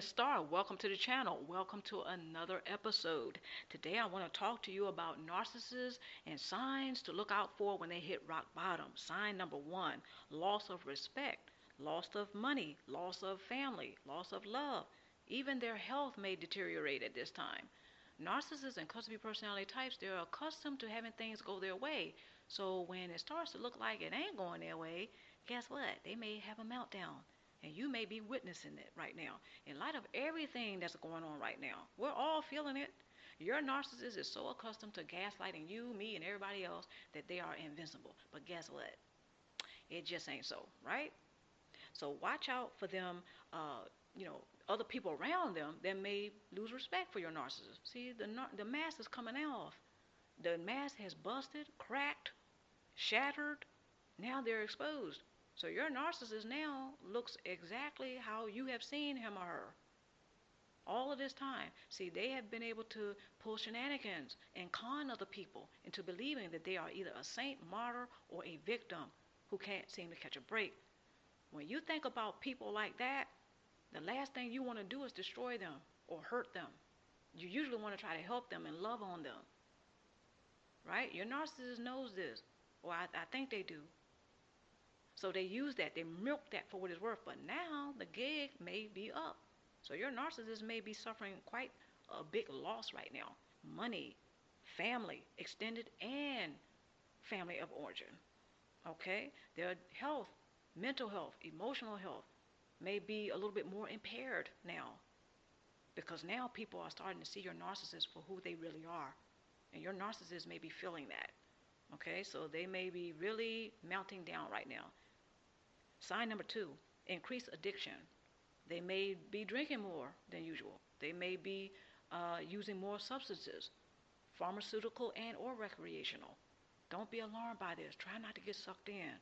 Hi, Star. Welcome to the channel. Welcome to another episode. Today I want to talk to you about narcissists and signs to look out for when they hit rock bottom. Sign number one loss of respect, loss of money, loss of family, loss of love. Even their health may deteriorate at this time. Narcissists and cluster personality types, they're accustomed to having things go their way. So when it starts to look like it ain't going their way, guess what? They may have a meltdown and you may be witnessing it right now. In light of everything that's going on right now, we're all feeling it. Your narcissist is so accustomed to gaslighting you, me, and everybody else that they are invincible. But guess what? It just ain't so, right? So watch out for them, uh, you know, other people around them that may lose respect for your narcissist. See, the, the mask is coming off. The mask has busted, cracked, shattered. Now they're exposed. So your narcissist now looks exactly how you have seen him or her all of this time. See, they have been able to pull shenanigans and con other people into believing that they are either a saint, martyr, or a victim who can't seem to catch a break. When you think about people like that, the last thing you want to do is destroy them or hurt them. You usually want to try to help them and love on them. Right? Your narcissist knows this, or I, I think they do. So they use that, they milk that for what it's worth. But now the gig may be up. So your narcissist may be suffering quite a big loss right now. Money, family, extended and family of origin. Okay? Their health, mental health, emotional health may be a little bit more impaired now. Because now people are starting to see your narcissist for who they really are. And your narcissist may be feeling that. Okay, so they may be really melting down right now. Sign number two increased addiction. They may be drinking more than usual. They may be uh, using more substances, pharmaceutical and or recreational. Don't be alarmed by this. Try not to get sucked in.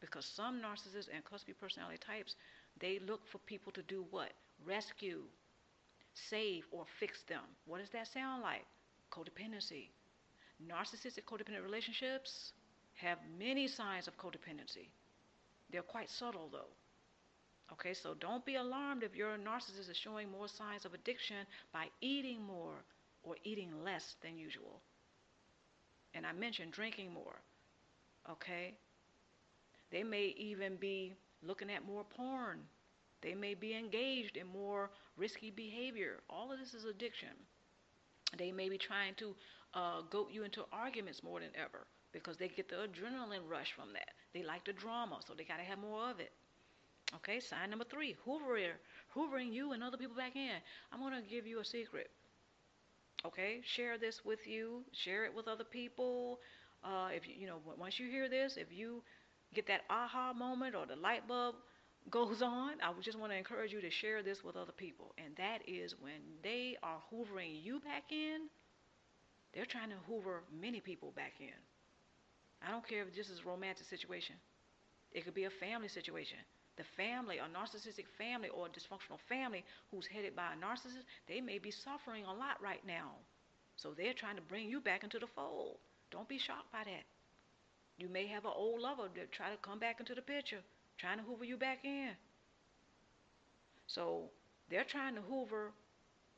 Because some narcissists and cluster personality types, they look for people to do what? Rescue, save, or fix them. What does that sound like? Codependency. Narcissistic codependent relationships have many signs of codependency. They're quite subtle though. Okay, so don't be alarmed if your narcissist is showing more signs of addiction by eating more or eating less than usual. And I mentioned drinking more. Okay? They may even be looking at more porn. They may be engaged in more risky behavior. All of this is addiction. They may be trying to uh, goat you into arguments more than ever because they get the adrenaline rush from that. They like the drama, so they got to have more of it. Okay, sign number three, hoovering, hoovering you and other people back in. I'm to give you a secret. Okay, share this with you, share it with other people. Uh, if you, you know, once you hear this, if you get that aha moment or the light bulb goes on, I just want to encourage you to share this with other people. And that is when they are hoovering you back in, they're trying to hoover many people back in. I don't care if this is a romantic situation. It could be a family situation. The family, a narcissistic family or a dysfunctional family who's headed by a narcissist, they may be suffering a lot right now. So they're trying to bring you back into the fold. Don't be shocked by that. You may have an old lover that try to come back into the picture, trying to hoover you back in. So they're trying to hoover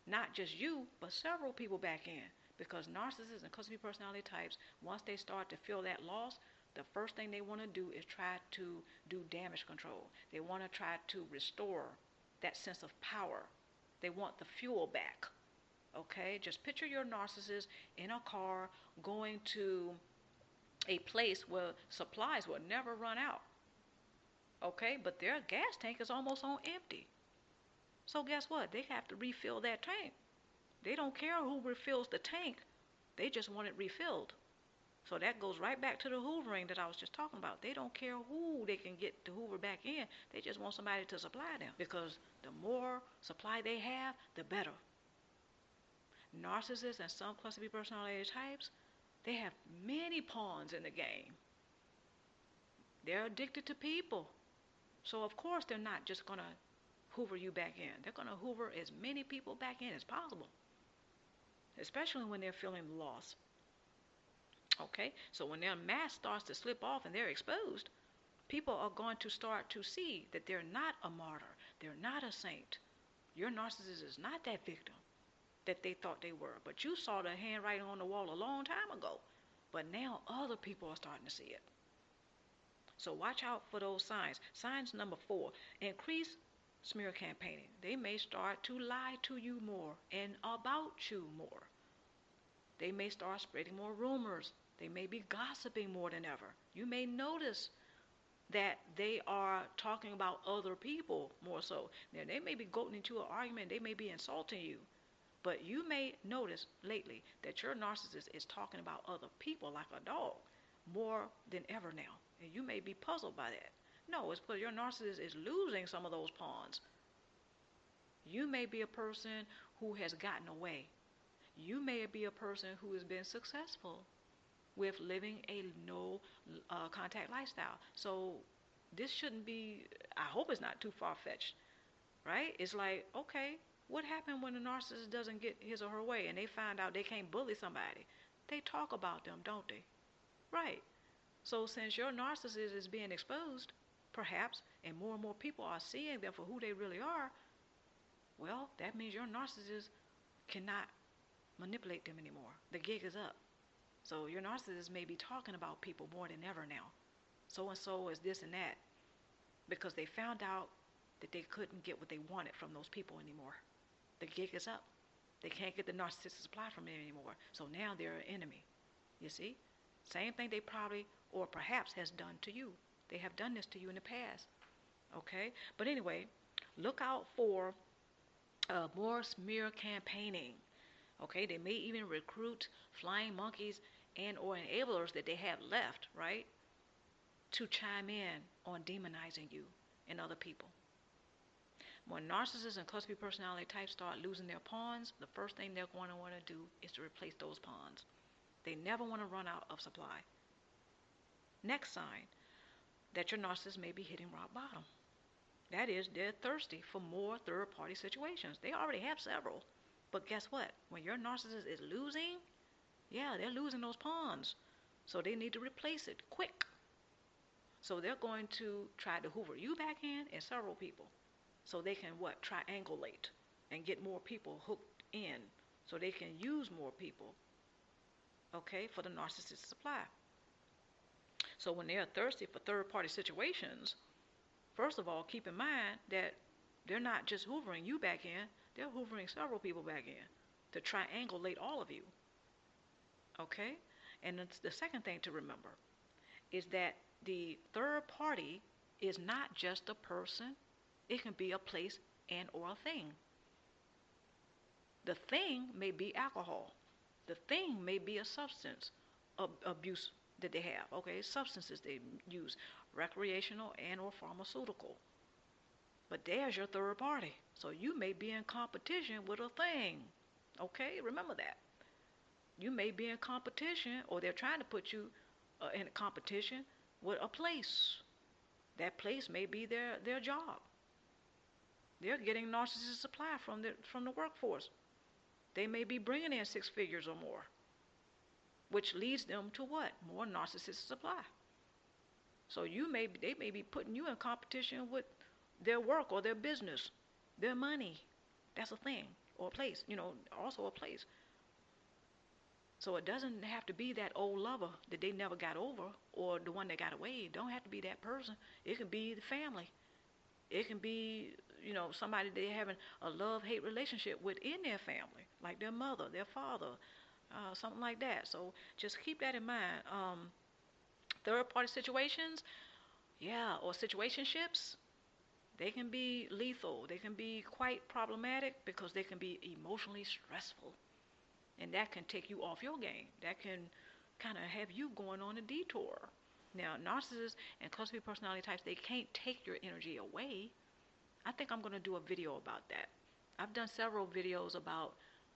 not just you, but several people back in. Because narcissists and cluster B personality types, once they start to feel that loss, the first thing they want to do is try to do damage control. They want to try to restore that sense of power. They want the fuel back. Okay? Just picture your narcissist in a car going to a place where supplies will never run out. Okay? But their gas tank is almost on empty. So guess what? They have to refill that tank. They don't care who refills the tank. They just want it refilled. So that goes right back to the hoovering that I was just talking about. They don't care who they can get to hoover back in. They just want somebody to supply them because the more supply they have, the better. Narcissists and some cluster B personality types, they have many pawns in the game. They're addicted to people. So of course they're not just going to hoover you back in. They're going to hoover as many people back in as possible especially when they're feeling loss. Okay, so when their mask starts to slip off and they're exposed, people are going to start to see that they're not a martyr, they're not a saint, Your narcissist is not that victim that they thought they were. But you saw the handwriting on the wall a long time ago. But now other people are starting to see it. So watch out for those signs. Signs number four increase smear campaigning. They may start to lie to you more and about you more. They may start spreading more rumors. They may be gossiping more than ever. You may notice that they are talking about other people more so. Now, they may be going into an argument, they may be insulting you. But you may notice lately that your narcissist is talking about other people like a dog more than ever now. And you may be puzzled by that. No, it's because your narcissist is losing some of those pawns. You may be a person who has gotten away. You may be a person who has been successful with living a no uh, contact lifestyle. So this shouldn't be, I hope it's not too far fetched, right? It's like, okay, what happened when a narcissist doesn't get his or her way and they find out they can't bully somebody? They talk about them, don't they? Right. So since your narcissist is being exposed, perhaps, and more and more people are seeing them for who they really are, well, that means your narcissist cannot manipulate them anymore. The gig is up. So your narcissist may be talking about people more than ever now. So and so is this and that. Because they found out that they couldn't get what they wanted from those people anymore. The gig is up. They can't get the narcissistic supply from them anymore. So now they're an enemy. You see? Same thing they probably or perhaps has done to you. They have done this to you in the past. Okay? But anyway, look out for uh, more smear campaigning. Okay? They may even recruit flying monkeys and or enablers that they have left, right? To chime in on demonizing you and other people. When narcissists and cluster personality types start losing their pawns, the first thing they're going to want to do is to replace those pawns. They never want to run out of supply. Next sign that your narcissist may be hitting rock bottom. That is, they're thirsty for more third party situations. They already have several. But guess what? When your narcissist is losing, yeah, they're losing those pawns. So they need to replace it quick. So they're going to try to hoover you back in and several people. So they can what? Triangulate and get more people hooked in so they can use more people. Okay, for the narcissist supply. So when they're thirsty for third party situations, first of all, keep in mind that they're not just hoovering you back in, they're hoovering several people back in to triangulate all of you. Okay? And the second thing to remember is that the third party is not just a person, it can be a place and or a thing. The thing may be alcohol. The thing may be a substance abuse that they have. Okay, substances they use, recreational and or pharmaceutical. But there's your third party. So you may be in competition with a thing. Okay, remember that. You may be in competition, or they're trying to put you uh, in competition with a place. That place may be their, their job. They're getting narcissistic supply from the, from the workforce. They may be bringing in six figures or more which leads them to what? More narcissistic supply. So you may they may be putting you in competition with their work or their business, their money. That's a thing or a place, you know, also a place. So it doesn't have to be that old lover that they never got over or the one that got away. It don't have to be that person. It can be the family. It can be, you know, somebody they're having a love-hate relationship within their family, like their mother, their father, uh, something like that. So just keep that in mind. Um, third party situations, yeah, or situationships, they can be lethal. They can be quite problematic because they can be emotionally stressful. And that can take you off your game. That can kind of have you going on a detour. Now, narcissists and cluster B personality types, they can't take your energy away. I think I'm going to do a video about that. I've done several videos about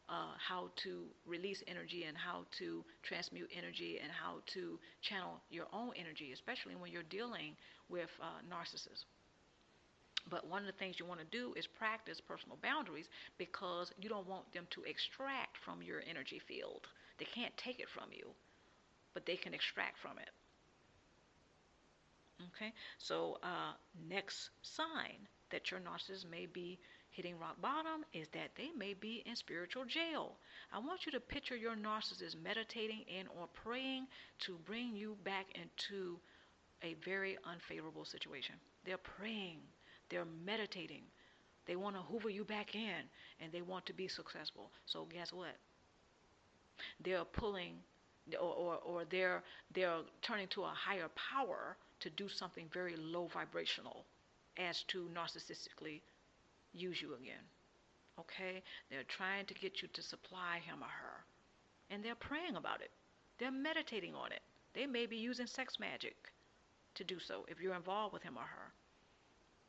uh, how to release energy and how to transmute energy and how to channel your own energy, especially when you're dealing with uh, narcissists. But one of the things you want to do is practice personal boundaries because you don't want them to extract from your energy field. They can't take it from you, but they can extract from it. Okay, so uh, next sign that your narcissist may be hitting rock bottom is that they may be in spiritual jail. I want you to picture your narcissist meditating and or praying to bring you back into a very unfavorable situation. They're praying, they're meditating. They want to hoover you back in and they want to be successful. So guess what? They're pulling or, or, or they're they're turning to a higher power to do something very low vibrational as to narcissistically use you again. Okay? They're trying to get you to supply him or her. And they're praying about it. They're meditating on it. They may be using sex magic to do so if you're involved with him or her.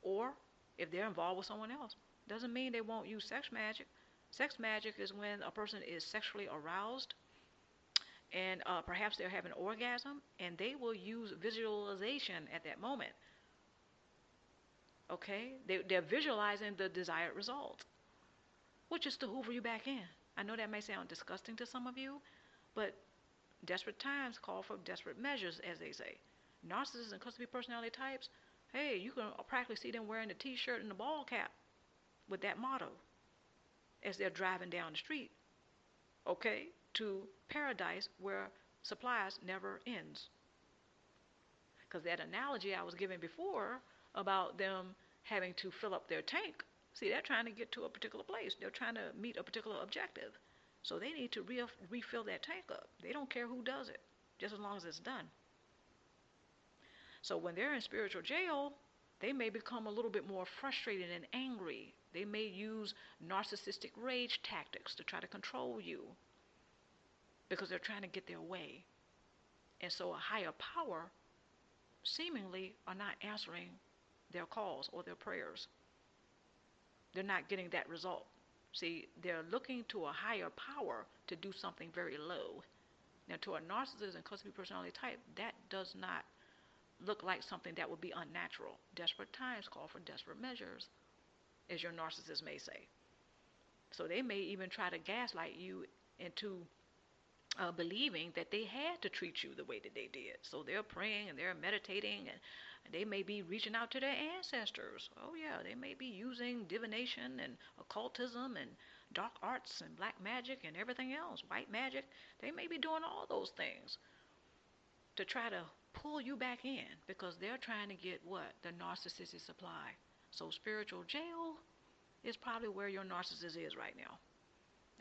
Or if they're involved with someone else. Doesn't mean they won't use sex magic. Sex magic is when a person is sexually aroused and uh, perhaps they're having an orgasm and they will use visualization at that moment Okay? They, they're visualizing the desired result, which is to hoover you back in. I know that may sound disgusting to some of you, but desperate times call for desperate measures, as they say. Narcissists and cluster B personality types, hey, you can practically see them wearing the t shirt and the ball cap with that motto as they're driving down the street, okay, to paradise where supplies never ends. Because that analogy I was giving before about them having to fill up their tank. See, they're trying to get to a particular place. They're trying to meet a particular objective. So they need to re- refill that tank up. They don't care who does it, just as long as it's done. So when they're in spiritual jail, they may become a little bit more frustrated and angry. They may use narcissistic rage tactics to try to control you because they're trying to get their way. And so a higher power seemingly are not answering their calls or their prayers. They're not getting that result. See, they're looking to a higher power to do something very low. Now, to a narcissist and cluster B personality type, that does not look like something that would be unnatural. Desperate times call for desperate measures, as your narcissist may say. So they may even try to gaslight you into uh, believing that they had to treat you the way that they did. So they're praying and they're meditating and they may be reaching out to their ancestors. Oh, yeah, they may be using divination and occultism and dark arts and black magic and everything else, white magic. They may be doing all those things to try to pull you back in because they're trying to get what? The narcissistic supply. So, spiritual jail is probably where your narcissist is right now.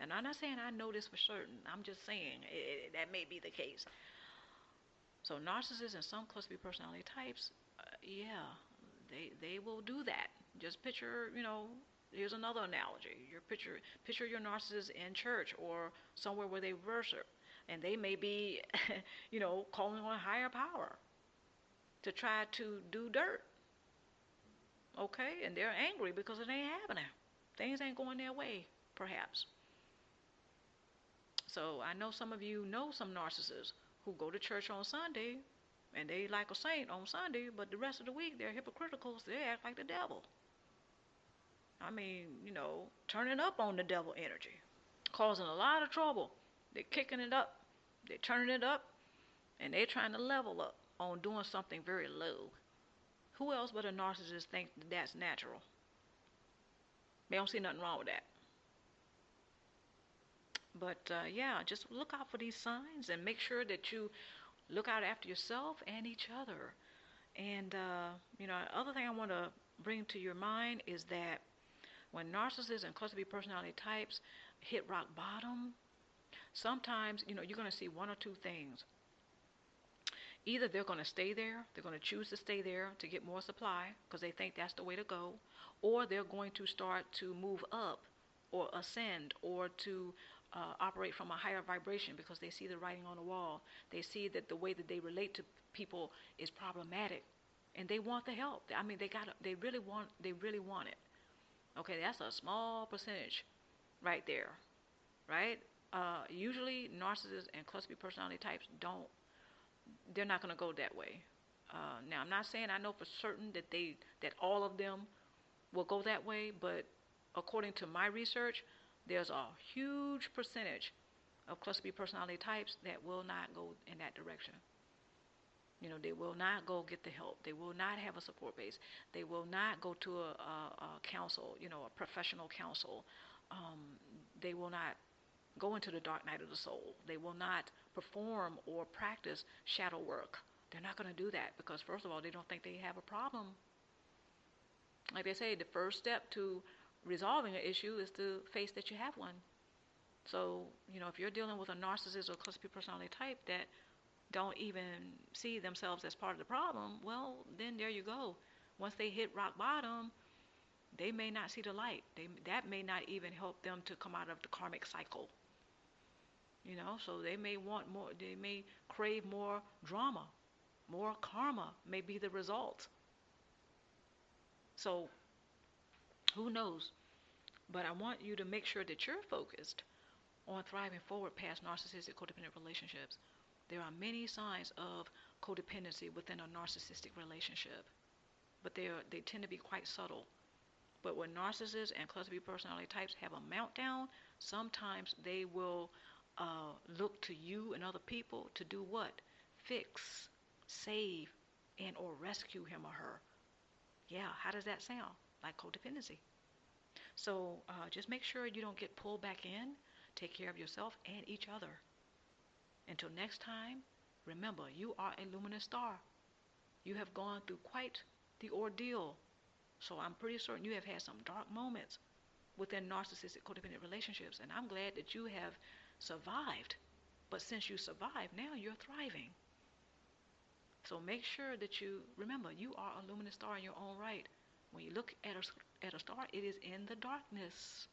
And I'm not saying I know this for certain. I'm just saying it, it, that may be the case. So narcissists and some cluster B personality types yeah, they they will do that. Just picture, you know, here's another analogy. Your picture picture your narcissist in church or somewhere where they worship, and they may be, you know, calling on a higher power to try to do dirt. Okay, and they're angry because it ain't happening. Things ain't going their way, perhaps. So I know some of you know some narcissists who go to church on Sunday and they like a saint on Sunday, but the rest of the week they're hypocritical. So they act like the devil. I mean, you know, turning up on the devil energy, causing a lot of trouble. They're kicking it up, they're turning it up, and they're trying to level up on doing something very low. Who else but a narcissist thinks that that's natural? They don't see nothing wrong with that. But uh, yeah, just look out for these signs and make sure that you look out after yourself and each other. And, uh, you know, other thing I want to bring to your mind is that when narcissists and cluster B personality types hit rock bottom, sometimes, you know, you're going to see one or two things. Either they're going to stay there, they're going to choose to stay there to get more supply because they think that's the way to go, or they're going to start to move up or ascend or to uh, operate from a higher vibration because they see the writing on the wall. They see that the way that they relate to people is problematic, and they want the help. I mean, they got they really want they really want it. Okay, that's a small percentage, right there, right? Uh, usually, narcissists and cluster B personality types don't. They're not going to go that way. Uh, now, I'm not saying I know for certain that they that all of them will go that way, but according to my research, there's a huge percentage of cluster B personality types that will not go in that direction. You know, they will not go get the help. They will not have a support base. They will not go to a, a, a you know, a professional counsel. Um, they will not go into the dark night of the soul. They will not perform or practice shadow work. They're not going to do that because, first of all, they don't think they have a problem. Like they say, the first step to resolving an issue is to face that you have one. So, you know, if you're dealing with a narcissist or cluster personality type that don't even see themselves as part of the problem, well, then there you go. Once they hit rock bottom, they may not see the light. They, that may not even help them to come out of the karmic cycle. You know, so they may want more, they may crave more drama, more karma may be the result. So, who knows? But I want you to make sure that you're focused on thriving forward past narcissistic codependent relationships. There are many signs of codependency within a narcissistic relationship, but they are, they tend to be quite subtle. But when narcissists and cluster B personality types have a meltdown, sometimes they will uh, look to you and other people to do what? Fix, save, and or rescue him or her. Yeah, how does that sound? Like codependency. So uh, just make sure you don't get pulled back in. Take care of yourself and each other. Until next time, remember you are a luminous star. You have gone through quite the ordeal. So I'm pretty certain you have had some dark moments within narcissistic codependent relationships. And I'm glad that you have survived. But since you survived, now you're thriving. So make sure that you remember you are a luminous star in your own right. When you look at a, at a star, it is in the darkness.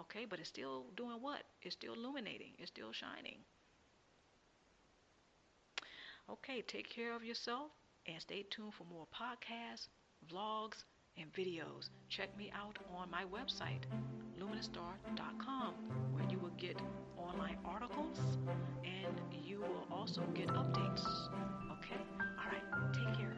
Okay, but it's still doing what? It's still illuminating, it's still shining. Okay, take care of yourself and stay tuned for more podcasts, vlogs, and videos. Check me out on my website, luminousstar.com, where you will get online articles and you will also get updates. Okay? All right, take care.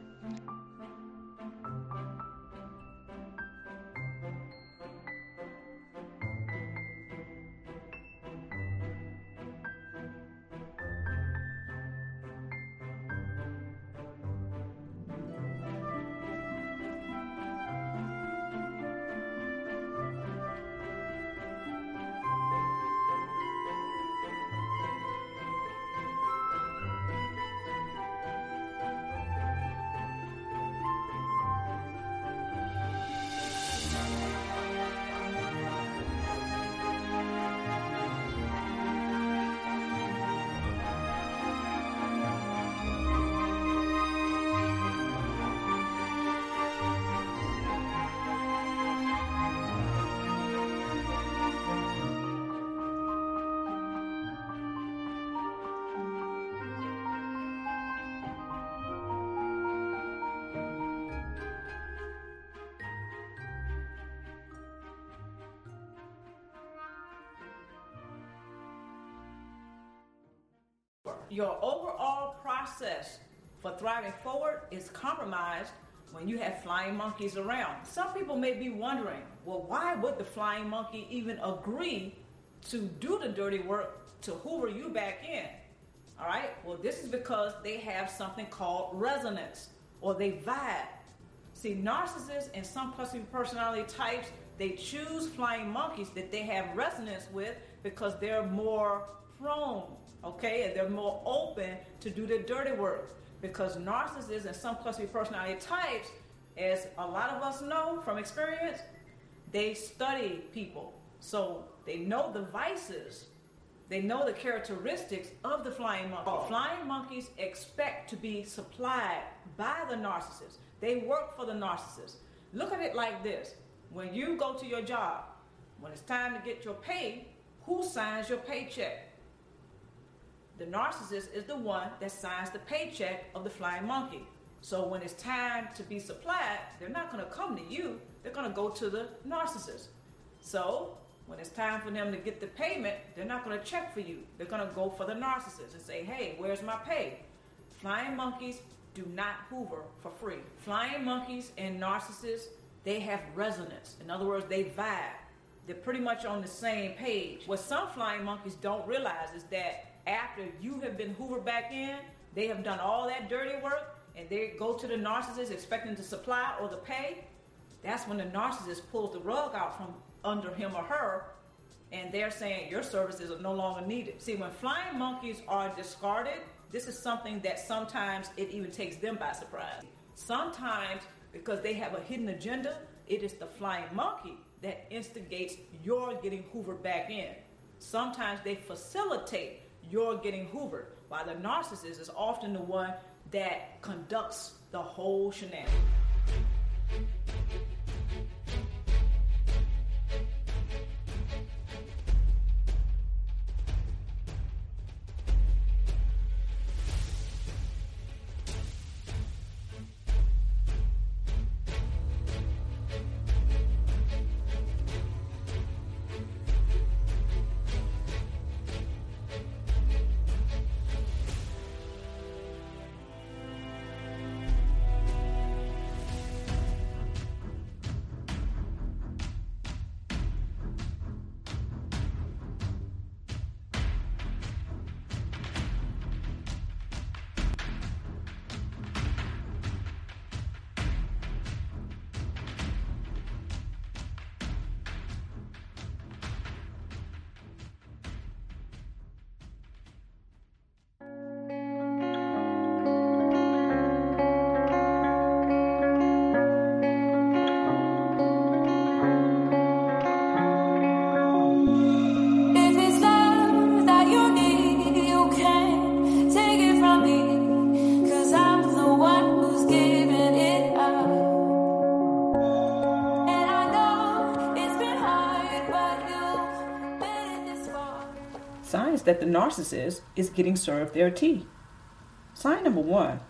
Your overall process for thriving forward is compromised when you have flying monkeys around. Some people may be wondering, well, why would the flying monkey even agree to do the dirty work to hoover you back in? All right, well, this is because they have something called resonance or they vibe. See, narcissists and some personality types, they choose flying monkeys that they have resonance with because they're more prone okay? And they're more open to do the dirty work because narcissists and some cluster personality types, as a lot of us know from experience, they study people. So they know the vices, they know the characteristics of the flying monkey. Oh. Flying monkeys expect to be supplied by the narcissist. They work for the narcissist. Look at it like this. When you go to your job, when it's time to get your pay, who signs your paycheck? The narcissist is the one that signs the paycheck of the flying monkey. So when it's time to be supplied, they're not going to come to you. They're going to go to the narcissist. So when it's time for them to get the payment, they're not going to check for you. They're going to go for the narcissist and say, hey, where's my pay? Flying monkeys do not hoover for free. Flying monkeys and narcissists, they have resonance. In other words, they vibe. They're pretty much on the same page. What some flying monkeys don't realize is that after you have been hoovered back in, they have done all that dirty work and they go to the narcissist expecting to supply or to pay, that's when the narcissist pulls the rug out from under him or her and they're saying your services are no longer needed. See, when flying monkeys are discarded, this is something that sometimes it even takes them by surprise. Sometimes, because they have a hidden agenda, it is the flying monkey that instigates your getting hoovered back in. Sometimes they facilitate your getting hoovered, while the narcissist is often the one that conducts the whole shenanigans. That the narcissist is getting served their tea. Sign number one,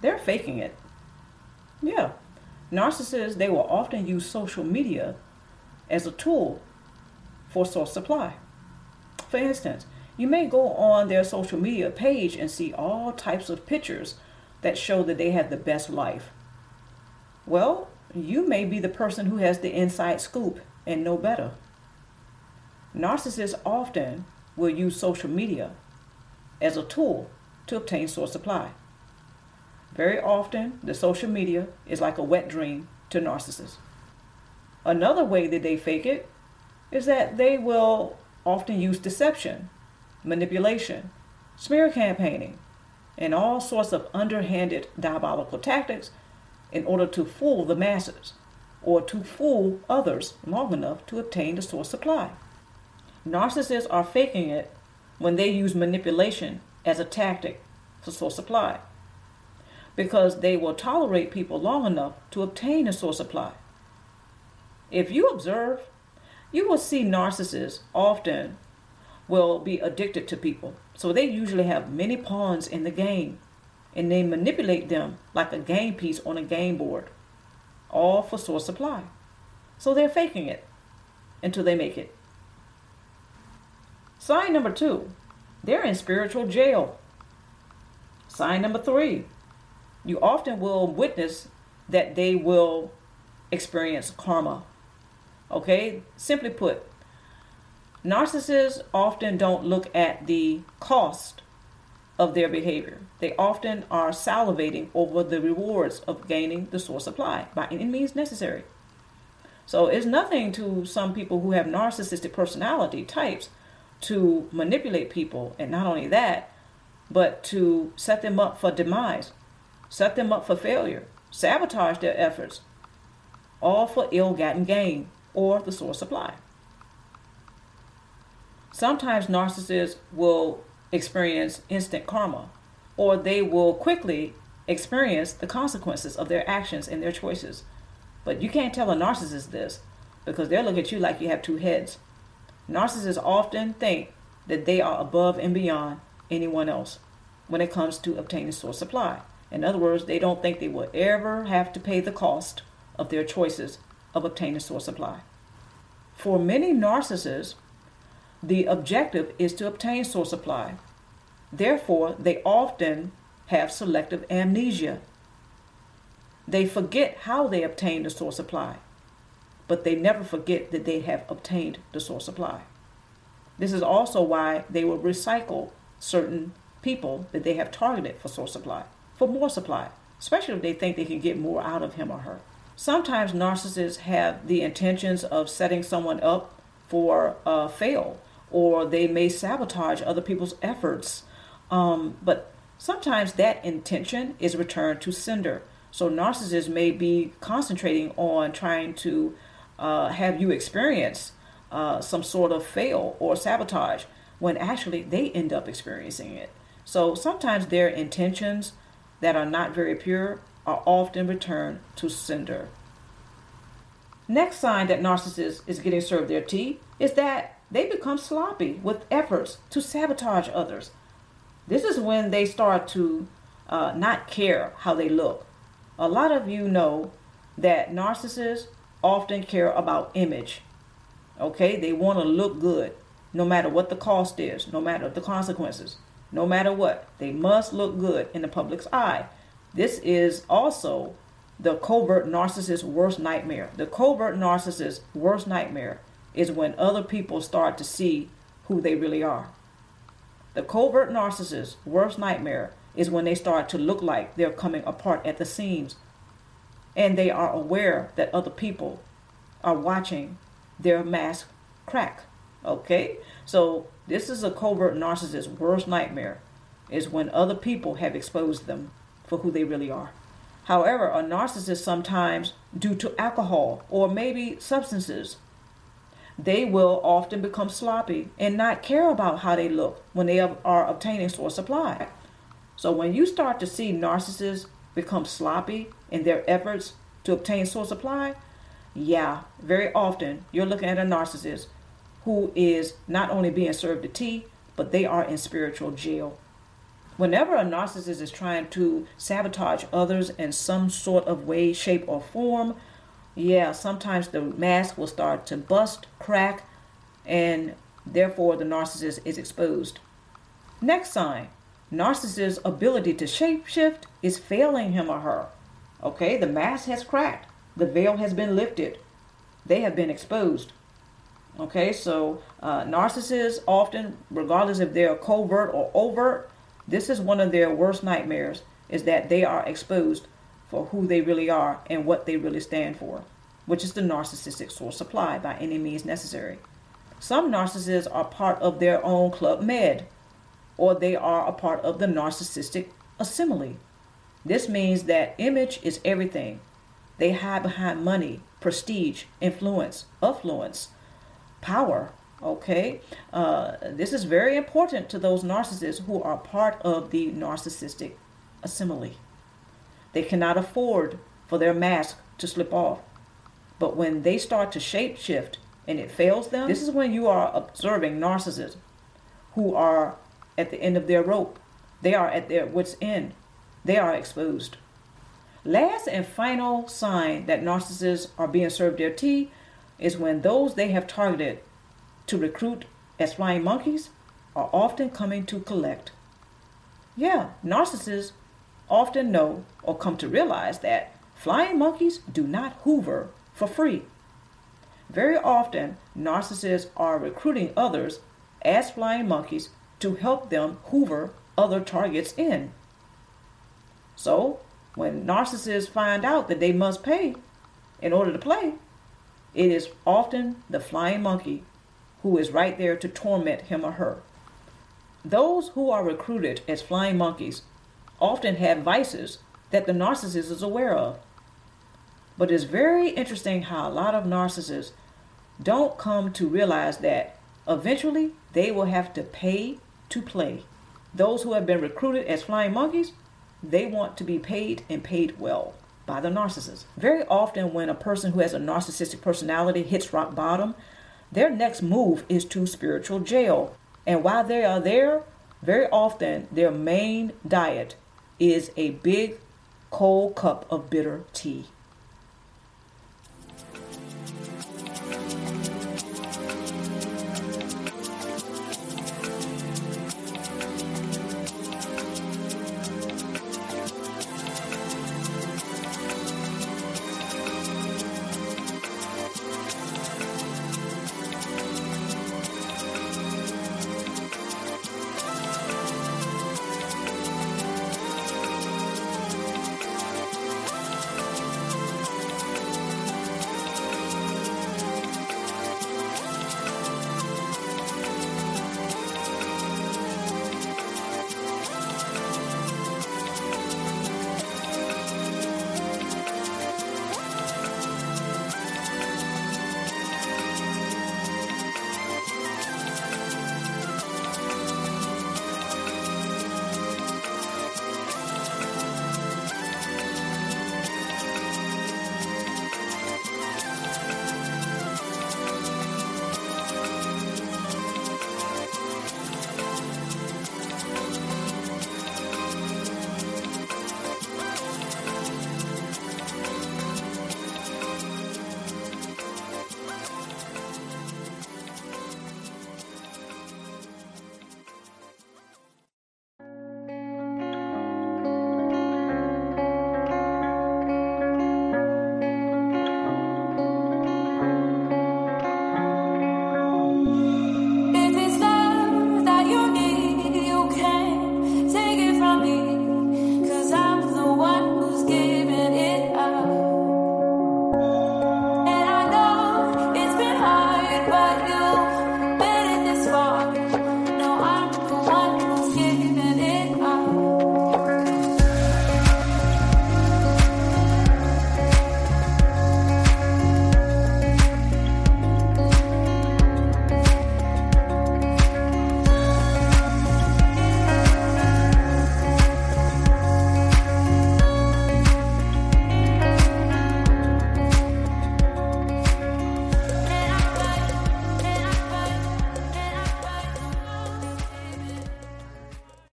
they're faking it. Yeah, narcissists, they will often use social media as a tool for source supply. For instance, you may go on their social media page and see all types of pictures that show that they have the best life. Well, you may be the person who has the inside scoop and know better. Narcissists often will use social media as a tool to obtain source supply. Very often, the social media is like a wet dream to narcissists. Another way that they fake it is that they will often use deception, manipulation, smear campaigning, and all sorts of underhanded diabolical tactics in order to fool the masses or to fool others long enough to obtain the source supply. Narcissists are faking it when they use manipulation as a tactic for source supply because they will tolerate people long enough to obtain a source supply. If you observe, you will see narcissists often will be addicted to people. So they usually have many pawns in the game and they manipulate them like a game piece on a game board, all for source supply. So they're faking it until they make it. Sign number two, they're in spiritual jail. Sign number three, you often will witness that they will experience karma. Okay, simply put, narcissists often don't look at the cost of their behavior. They often are salivating over the rewards of gaining the source supply by any means necessary. So it's nothing to some people who have narcissistic personality types to manipulate people, and not only that, but to set them up for demise, set them up for failure, sabotage their efforts, all for ill gotten gain or the source supply. Sometimes narcissists will experience instant karma, or they will quickly experience the consequences of their actions and their choices. But you can't tell a narcissist this because they'll look at you like you have two heads. Narcissists often think that they are above and beyond anyone else when it comes to obtaining source supply. In other words, they don't think they will ever have to pay the cost of their choices of obtaining source supply. For many narcissists, the objective is to obtain source supply. Therefore, they often have selective amnesia. They forget how they obtained the source supply, but they never forget that they have obtained the source supply. This is also why they will recycle certain people that they have targeted for source supply, for more supply, especially if they think they can get more out of him or her. Sometimes narcissists have the intentions of setting someone up for a fail, or they may sabotage other people's efforts. Um, but sometimes that intention is returned to sender. So narcissists may be concentrating on trying to uh, have you experienced uh, some sort of fail or sabotage when actually they end up experiencing it. So sometimes their intentions that are not very pure are often returned to sender. Next sign that narcissist is getting served their tea is that they become sloppy with efforts to sabotage others. This is when they start to uh, not care how they look. A lot of you know that narcissists often care about image. Okay, they want to look good no matter what the cost is, no matter the consequences, no matter what. They must look good in the public's eye. This is also the covert narcissist's worst nightmare. The covert narcissist's worst nightmare is when other people start to see who they really are. The covert narcissist's worst nightmare is when they start to look like they're coming apart at the seams and they are aware that other people are watching their mask crack. Okay? So, this is a covert narcissist's worst nightmare is when other people have exposed them for who they really are. However, a narcissist sometimes, due to alcohol or maybe substances, they will often become sloppy and not care about how they look when they are obtaining source supply. So when you start to see narcissists become sloppy in their efforts to obtain source supply, yeah, very often you're looking at a narcissist who is not only being served the tea, but they are in spiritual jail. Whenever a narcissist is trying to sabotage others in some sort of way, shape, or form, yeah, sometimes the mask will start to bust, crack, and therefore the narcissist is exposed. Next sign narcissist's ability to shapeshift is failing him or her. Okay, the mask has cracked, the veil has been lifted, they have been exposed. Okay, so uh, narcissists often, regardless if they're covert or overt, this is one of their worst nightmares is that they are exposed for who they really are and what they really stand for, which is the narcissistic source supply by any means necessary. Some narcissists are part of their own club med, or they are a part of the narcissistic assembly. This means that image is everything. They hide behind money, prestige, influence, affluence, power. Okay, uh, this is very important to those narcissists who are part of the narcissistic assembly. They cannot afford for their mask to slip off. But when they start to shapeshift and it fails them, this is when you are observing narcissists who are at the end of their rope. They are at their wits' end. They are exposed. Last and final sign that narcissists are being served their tea is when those they have targeted to recruit as flying monkeys are often coming to collect. Yeah, narcissists often know or come to realize that flying monkeys do not hoover for free. Very often, narcissists are recruiting others as flying monkeys to help them hoover other targets in. So, when narcissists find out that they must pay in order to play, it is often the flying monkey who is right there to torment him or her. Those who are recruited as flying monkeys often have vices that the narcissist is aware of. But it's very interesting how a lot of narcissists don't come to realize that eventually they will have to pay to play. Those who have been recruited as flying monkeys, they want to be paid and paid well by the narcissist. Very often, when a person who has a narcissistic personality hits rock bottom, their next move is to spiritual jail. And while they are there, very often their main diet is a big cold cup of bitter tea.